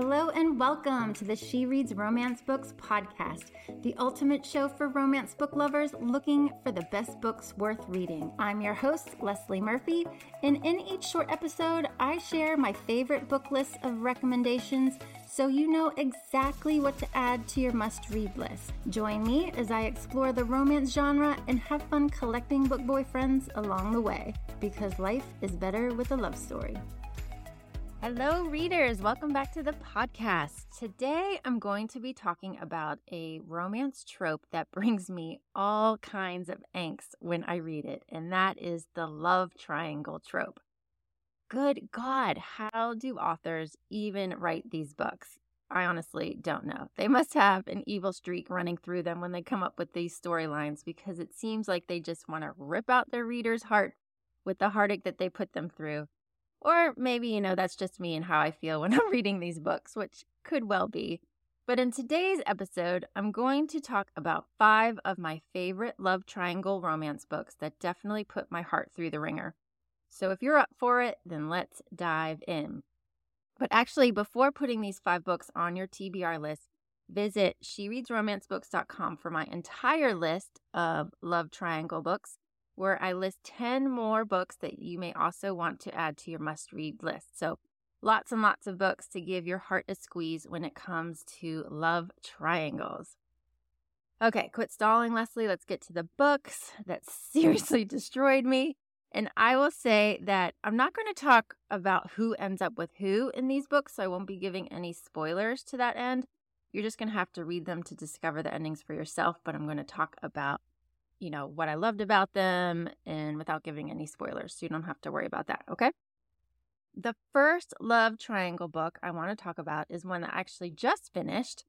Hello and welcome to the She Reads Romance Books podcast, the ultimate show for romance book lovers looking for the best books worth reading. I'm your host, Leslie Murphy, and in each short episode, I share my favorite book lists of recommendations so you know exactly what to add to your must read list. Join me as I explore the romance genre and have fun collecting book boyfriends along the way, because life is better with a love story. Hello, readers. Welcome back to the podcast. Today, I'm going to be talking about a romance trope that brings me all kinds of angst when I read it, and that is the love triangle trope. Good God, how do authors even write these books? I honestly don't know. They must have an evil streak running through them when they come up with these storylines because it seems like they just want to rip out their reader's heart with the heartache that they put them through or maybe, you know, that's just me and how I feel when I'm reading these books, which could well be. But in today's episode, I'm going to talk about five of my favorite love triangle romance books that definitely put my heart through the wringer. So if you're up for it, then let's dive in. But actually, before putting these five books on your TBR list, visit shereadsromancebooks.com for my entire list of love triangle books where I list 10 more books that you may also want to add to your must read list. So, lots and lots of books to give your heart a squeeze when it comes to love triangles. Okay, quit stalling, Leslie. Let's get to the books that seriously destroyed me. And I will say that I'm not going to talk about who ends up with who in these books, so I won't be giving any spoilers to that end. You're just going to have to read them to discover the endings for yourself, but I'm going to talk about you know, what I loved about them and without giving any spoilers. So you don't have to worry about that. Okay. The first love triangle book I want to talk about is one that I actually just finished,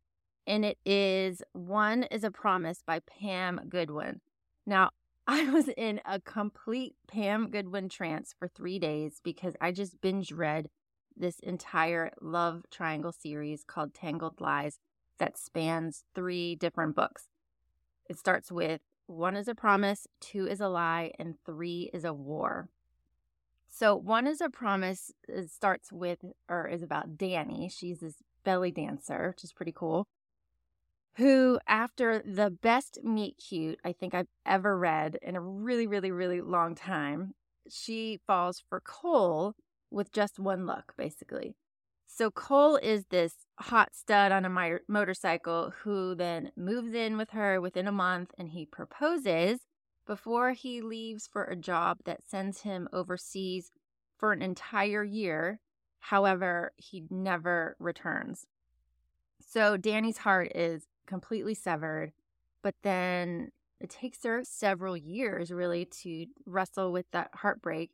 and it is One is a Promise by Pam Godwin. Now, I was in a complete Pam Godwin trance for three days because I just binge read this entire love triangle series called Tangled Lies that spans three different books. It starts with one is a promise, two is a lie, and three is a war. So, one is a promise it starts with, or is about Danny. She's this belly dancer, which is pretty cool. Who, after the best meet cute I think I've ever read in a really, really, really long time, she falls for Cole with just one look, basically. So Cole is this hot stud on a motorcycle who then moves in with her within a month and he proposes before he leaves for a job that sends him overseas for an entire year. However, he never returns. So Danny's heart is completely severed, but then it takes her several years really to wrestle with that heartbreak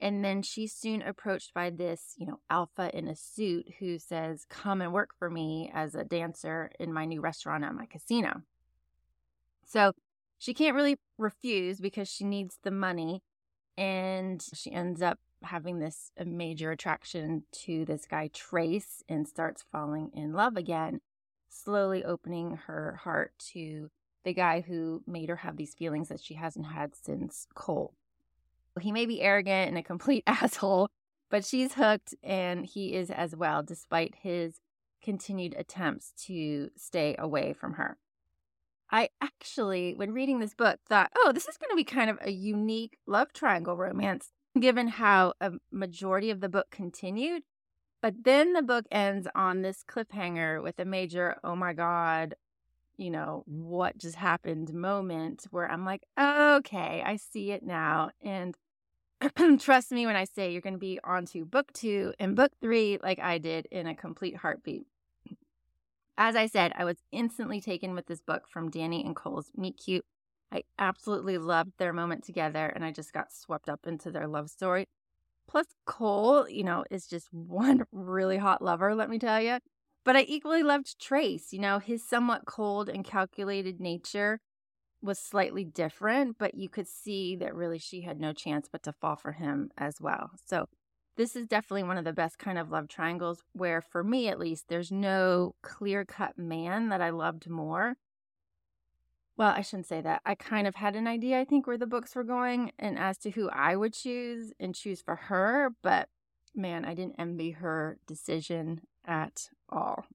and then she's soon approached by this, you know, alpha in a suit who says, Come and work for me as a dancer in my new restaurant at my casino. So she can't really refuse because she needs the money. And she ends up having this major attraction to this guy, Trace, and starts falling in love again, slowly opening her heart to the guy who made her have these feelings that she hasn't had since Cole. He may be arrogant and a complete asshole, but she's hooked and he is as well, despite his continued attempts to stay away from her. I actually, when reading this book, thought, oh, this is going to be kind of a unique love triangle romance, given how a majority of the book continued. But then the book ends on this cliffhanger with a major, oh my God, you know, what just happened moment where I'm like, okay, I see it now. And trust me when I say you're going to be on to book two and book three, like I did in a complete heartbeat. As I said, I was instantly taken with this book from Danny and Cole's Meet Cute. I absolutely loved their moment together and I just got swept up into their love story. Plus, Cole, you know, is just one really hot lover, let me tell you. But I equally loved Trace, you know, his somewhat cold and calculated nature was slightly different, but you could see that really she had no chance but to fall for him as well. So this is definitely one of the best kind of love triangles where for me at least there's no clear-cut man that I loved more. Well, I shouldn't say that. I kind of had an idea I think where the books were going and as to who I would choose and choose for her, but man, I didn't envy her decision at all.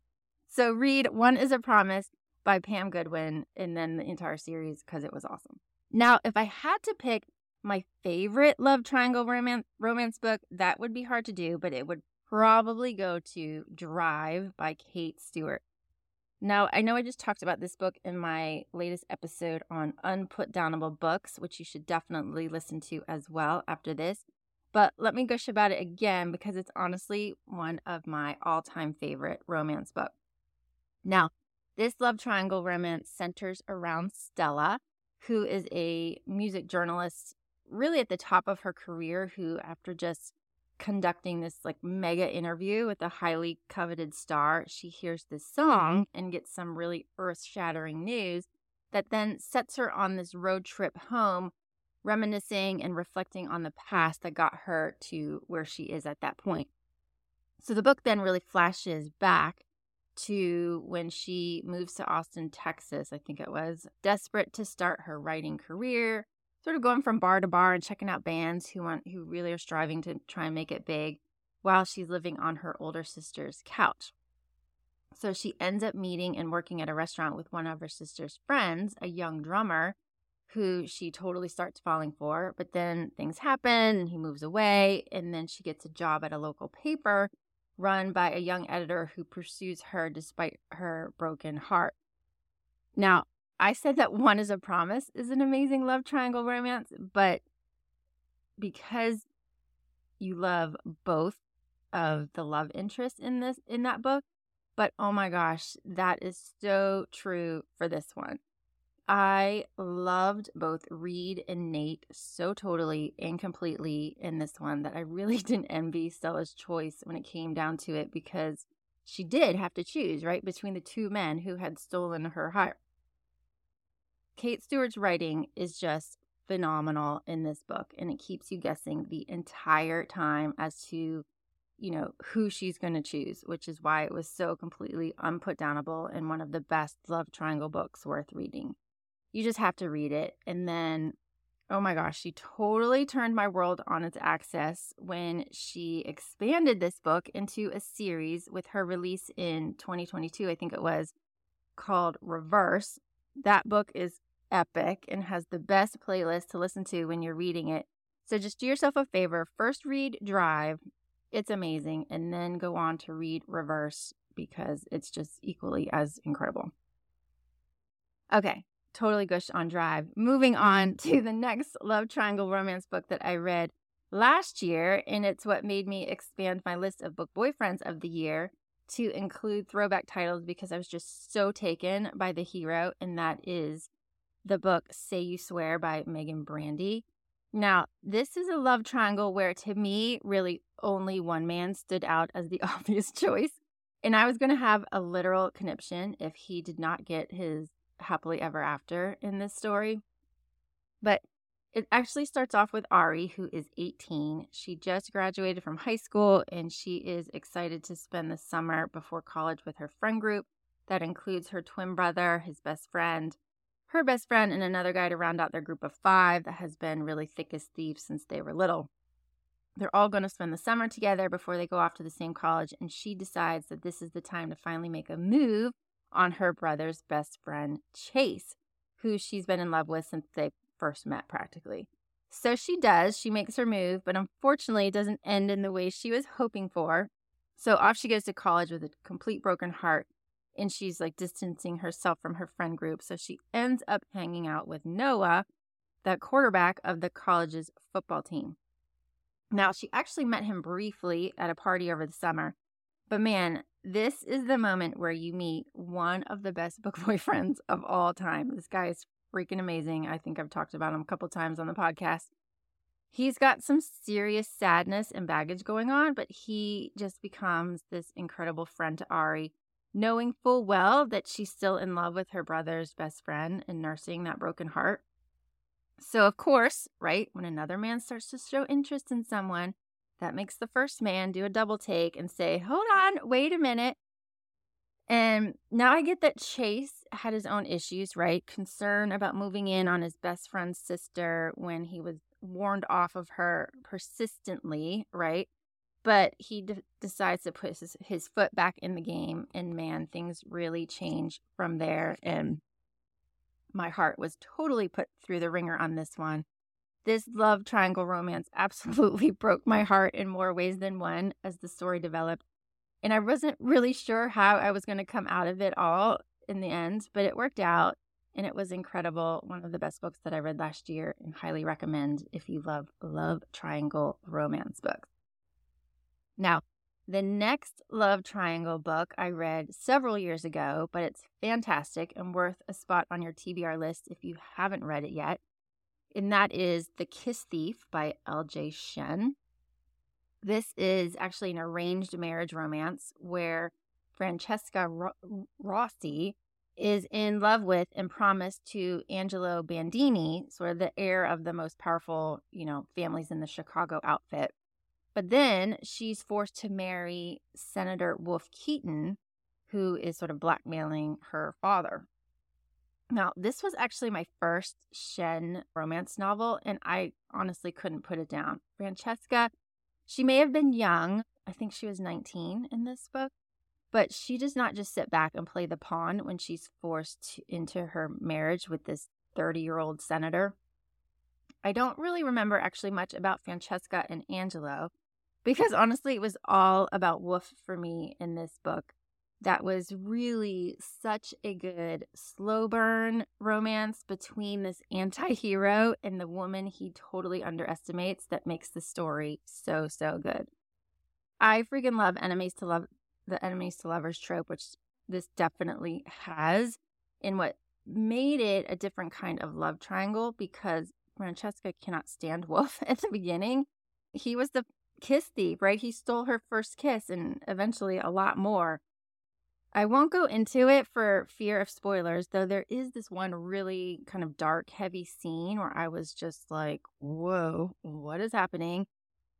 So read One is a Promise by Pam Godwin and then the entire series because it was awesome. Now, if I had to pick my favorite love triangle romance romance book, that would be hard to do, but it would probably go to Drive by Kate Stewart. Now, I know I just talked about this book in my latest episode on unputdownable books, which you should definitely listen to as well after this. But let me gush about it again because it's honestly one of my all time favorite romance books. Now, this love triangle romance centers around Stella, who is a music journalist really at the top of her career, who, after just conducting this like mega interview with a highly coveted star, she hears this song and gets some really earth shattering news that then sets her on this road trip home, reminiscing and reflecting on the past that got her to where she is at that point. So the book then really flashes back to when she moves to Austin, Texas, I think it was, desperate to start her writing career, sort of going from bar to bar and checking out bands who want who really are striving to try and make it big while she's living on her older sister's couch. So she ends up meeting and working at a restaurant with one of her sister's friends, a young drummer who she totally starts falling for, but then things happen he moves away and then she gets a job at a local paper run by a young editor who pursues her despite her broken heart. Now, I said that One is a Promise is an amazing love triangle romance, but because you love both of the love interests in this in that book, but oh my gosh, that is so true for this one. I loved both Reed and Nate so totally and completely in this one that I really didn't envy Stella's choice when it came down to it because she did have to choose, right, between the two men who had stolen her heart. Kate Stewart's writing is just phenomenal in this book, and it keeps you guessing the entire time as to, you know, who she's going to choose, which is why it was so completely unputdownable and one of the best love triangle books worth reading. You just have to read it. And then, oh my gosh, she totally turned my world on its axis when she expanded this book into a series with her release in 2022, I think it was, called Reverse. That book is epic and has the best playlist to listen to when you're reading it. So just do yourself a favor. First read Drive. It's amazing. And then go on to read Reverse because it's just equally as incredible. Okay, totally gushed on Drive. Moving on to the next love triangle romance book that I read last year. And it's what made me expand my list of book boyfriends of the year to include throwback titles because I was just so taken by the hero, and that is the book Say You Swear by Meaghan Brandy. Now, this is a love triangle where to me, really only one man stood out as the obvious choice. And I was going to have a literal conniption if he did not get his happily ever after in this story. But it actually starts off with Ari, who is 18. She just graduated from high school and she is excited to spend the summer before college with her friend group. That includes her twin brother, his best friend, her best friend, and another guy to round out their group of five that has been really thick as thieves since they were little. They're all going to spend the summer together before they go off to the same college, and she decides that this is the time to finally make a move on her brother's best friend, Chase, who she's been in love with since they first met practically. So she does, she makes her move, but unfortunately it doesn't end in the way she was hoping for. So off she goes to college with a complete broken heart and she's like distancing herself from her friend group. So she ends up hanging out with Noah, the quarterback of the college's football team. Now, she actually met him briefly at a party over the summer. But man, this is the moment where you meet one of the best book boyfriends of all time. This guy is freaking amazing. I think I've talked about him a couple times on the podcast. He's got some serious sadness and baggage going on, but he just becomes this incredible friend to Ari knowing full well that she's still in love with her brother's best friend and nursing that broken heart. So, of course, right, when another man starts to show interest in someone, that makes the first man do a double take and say, Hold on, wait a minute. And now I get that Chase had his own issues, right? Concern about moving in on his best friend's sister when he was warned off of her persistently, right? but he decides to put his, his foot back in the game and man things really change from there and my heart was totally put through the wringer on this one this love triangle romance absolutely broke my heart in more ways than one as the story developed and i wasn't really sure how i was going to come out of it all in the end but it worked out and it was incredible one of the best books that i read last year and highly recommend if you love love triangle romance books now, the next love triangle book I read several years ago, but it's fantastic and worth a spot on your TBR list if you haven't read it yet. And that is The Kiss Thief by L.J. Shen. This is actually an arranged marriage romance where Francesca Ro- Rossi is in love with and promised to Angelo Bandini, sort of the heir of the most powerful, you know, families in the Chicago outfit. But then she's forced to marry Senator Wolf Keaton, who is sort of blackmailing her father. Now, this was actually my first Shen romance novel, and I honestly couldn't put it down. Francesca, she may have been young. I think she was 19 in this book, but she does not just sit back and play the pawn when she's forced into her marriage with this 30 year old senator. I don't really remember actually much about Francesca and Angelo, because honestly, it was all about Wolf for me in this book. That was really such a good slow burn romance between this anti hero and the woman he totally underestimates that makes the story so, so good. I freaking love enemies to love the enemies to lovers trope, which this definitely has, in what made it a different kind of love triangle because Francesca cannot stand Wolf at the beginning. He was the kiss thief, right? He stole her first kiss and eventually a lot more. I won't go into it for fear of spoilers, though there is this one really kind of dark, heavy scene where I was just like, whoa, what is happening?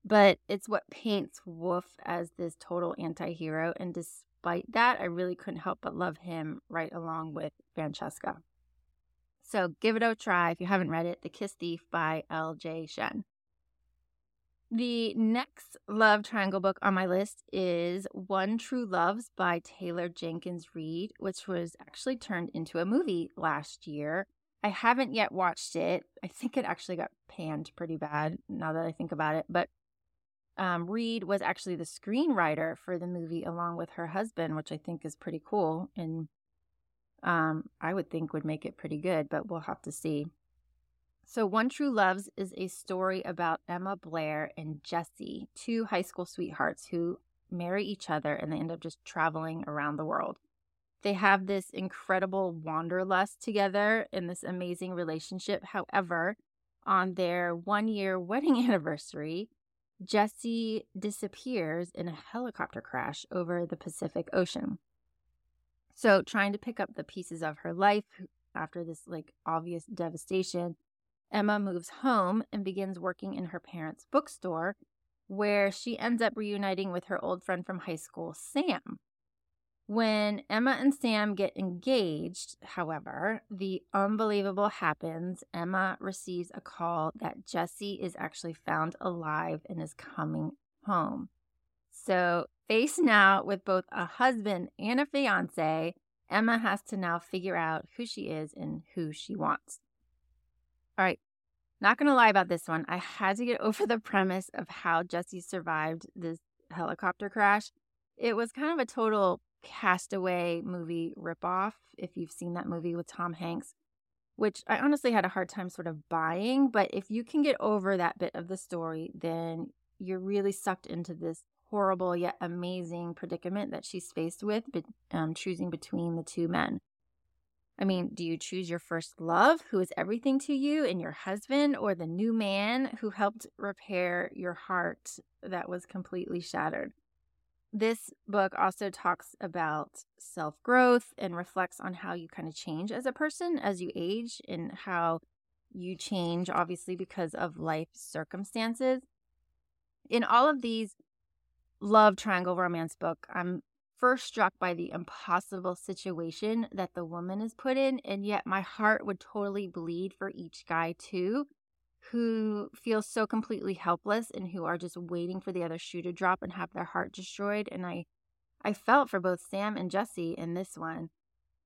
But it's what paints Wolf as this total anti hero. And despite that, I really couldn't help but love him right along with Francesca. So give it a try if you haven't read it The Kiss Thief by L.J. Shen. The next love triangle book on my list is One True Loves by Taylor Jenkins Reid, which was actually turned into a movie last year. I haven't yet watched it. I think it actually got panned pretty bad now that I think about it. But um, Reid was actually the screenwriter for the movie along with her husband, which I think is pretty cool. And um, I would think would make it pretty good, but we'll have to see. So, One True Loves is a story about Emma Blair and Jesse, two high school sweethearts who marry each other and they end up just traveling around the world. They have this incredible wanderlust together in this amazing relationship. However, on their one year wedding anniversary, Jesse disappears in a helicopter crash over the Pacific Ocean. So, trying to pick up the pieces of her life after this like obvious devastation, Emma moves home and begins working in her parents' bookstore, where she ends up reuniting with her old friend from high school, Sam. When Emma and Sam get engaged, however, the unbelievable happens. Emma receives a call that Jesse is actually found alive and is coming home. So, faced now with both a husband and a fiance, Emma has to now figure out who she is and who she wants. All right. Not going to lie about this one. I had to get over the premise of how Jesse survived this helicopter crash. It was kind of a total castaway movie ripoff, if you've seen that movie with Tom Hanks, which I honestly had a hard time sort of buying. But if you can get over that bit of the story, then you're really sucked into this horrible yet amazing predicament that she's faced with, um, choosing between the two men. I mean, do you choose your first love, who is everything to you, and your husband, or the new man who helped repair your heart that was completely shattered? This book also talks about self growth and reflects on how you kind of change as a person as you age and how you change, obviously, because of life circumstances. In all of these love triangle romance book, I'm first struck by the impossible situation that the woman is put in, and yet my heart would totally bleed for each guy too, who feels so completely helpless and who are just waiting for the other shoe to drop and have their heart destroyed. And I, I felt for both Sam and Jesse in this one.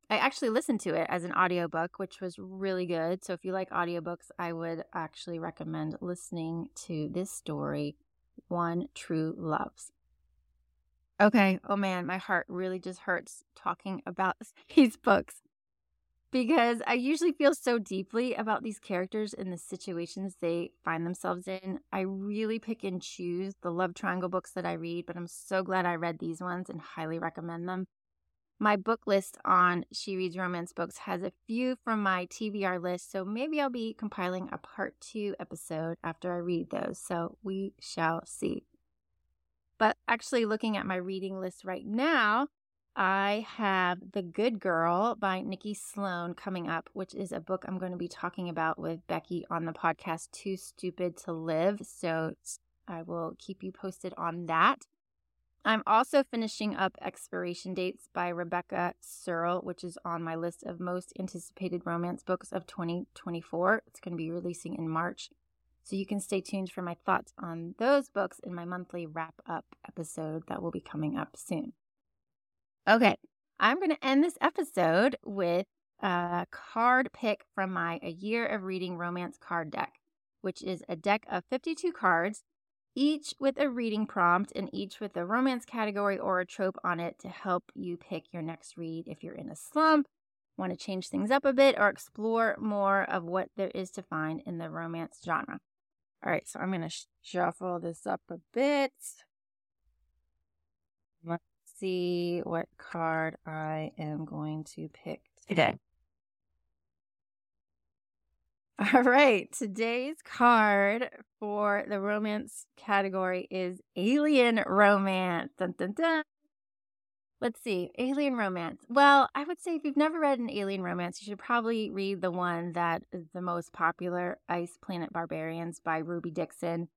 I actually listened to it as an audiobook, which was really good. So if you like audiobooks, I would actually recommend listening to this story, One True Loves. Okay. Oh man, my heart really just hurts talking about these books because I usually feel so deeply about these characters and the situations they find themselves in. I really pick and choose the love triangle books that I read, but I'm so glad I read these ones and highly recommend them. My book list on She Reads Romance Books has a few from my TBR list, so maybe I'll be compiling a part two episode after I read those. So we shall see. But actually, looking at my reading list right now, I have The Good Girl by Nikki Sloane coming up, which is a book I'm going to be talking about with Becky on the podcast Too Stupid to Live. So I will keep you posted on that. I'm also finishing up Expiration Dates by Rebecca Serle, which is on my list of most anticipated romance books of 2024. It's going to be releasing in March. So you can stay tuned for my thoughts on those books in my monthly wrap up episode that will be coming up soon. Okay, I'm going to end this episode with a card pick from my A Year of Reading Romance card deck, which is a deck of 52 cards, each with a reading prompt and each with a romance category or a trope on it to help you pick your next read if you're in a slump, want to change things up a bit, or explore more of what there is to find in the romance genre. All right, so I'm going to shuffle this up a bit Let's see what card I am going to pick today. All right, today's card for the romance category is Alien Romance. Dun, dun, dun. Let's see, Alien Romance. Well, I would say if you've never read an Alien Romance, you should probably read the one that is the most popular, Ice Planet Barbarians by Ruby Dixon.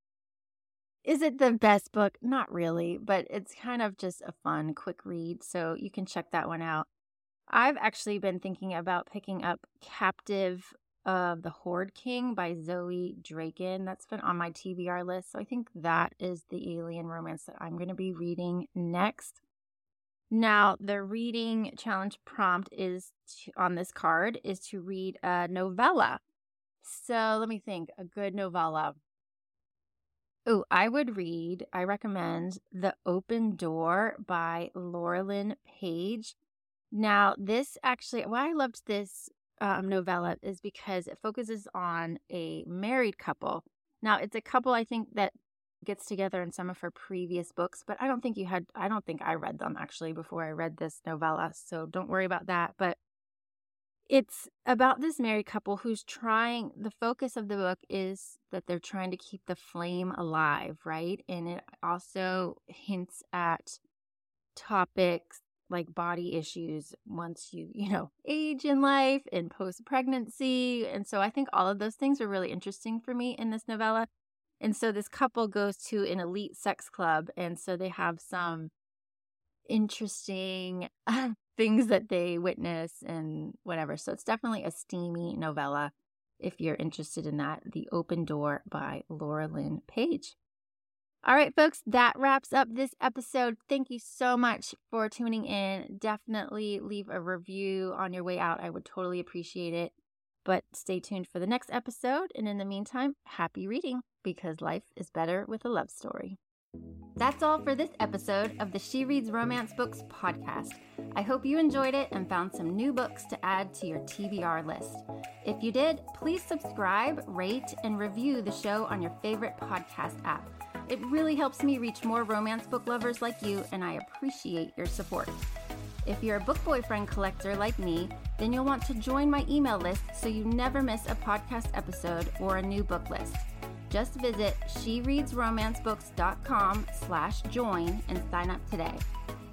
Is it the best book? Not really, but it's kind of just a fun, quick read. So you can check that one out. I've actually been thinking about picking up Captive of the Horde King by Zoey Draven. That's been on my TBR list. So I think that is the alien romance that I'm going to be reading next. Now, the reading challenge prompt is to, on this card is to read a novella. So let me think a good novella. Oh, I would read, I recommend The Open Door by Laurelin Paige. Now, this actually, why I loved this um, novella is because it focuses on a married couple. Now, it's a couple I think that gets together in some of her previous books, but I don't think you had, I don't think I read them actually before I read this novella. So don't worry about that. But it's about this married couple who's trying, the focus of the book is that they're trying to keep the flame alive, right? And it also hints at topics like body issues once you, you know, age in life and post pregnancy. And so I think all of those things are really interesting for me in this novella. And so this couple goes to an elite sex club. And so they have some interesting things that they witness and whatever. So it's definitely a steamy novella if you're interested in that. The Open Door by Laurelin Paige. All right, folks, that wraps up this episode. Thank you so much for tuning in. Definitely leave a review on your way out. I would totally appreciate it. But stay tuned for the next episode. And in the meantime, happy reading because life is better with a love story. That's all for this episode of the She Reads Romance Books podcast. I hope you enjoyed it and found some new books to add to your TBR list. If you did, please subscribe, rate, and review the show on your favorite podcast app. It really helps me reach more romance book lovers like you, and I appreciate your support. If you're a book boyfriend collector like me, then you'll want to join my email list so you never miss a podcast episode or a new book list. Just visit shereadsromancebooks.com slash join and sign up today.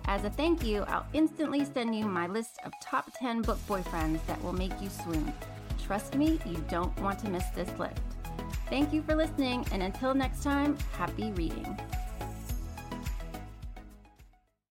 As a thank you, I'll instantly send you my list of top 10 book boyfriends that will make you swoon. Trust me, you don't want to miss this list. Thank you for listening, and until next time, happy reading.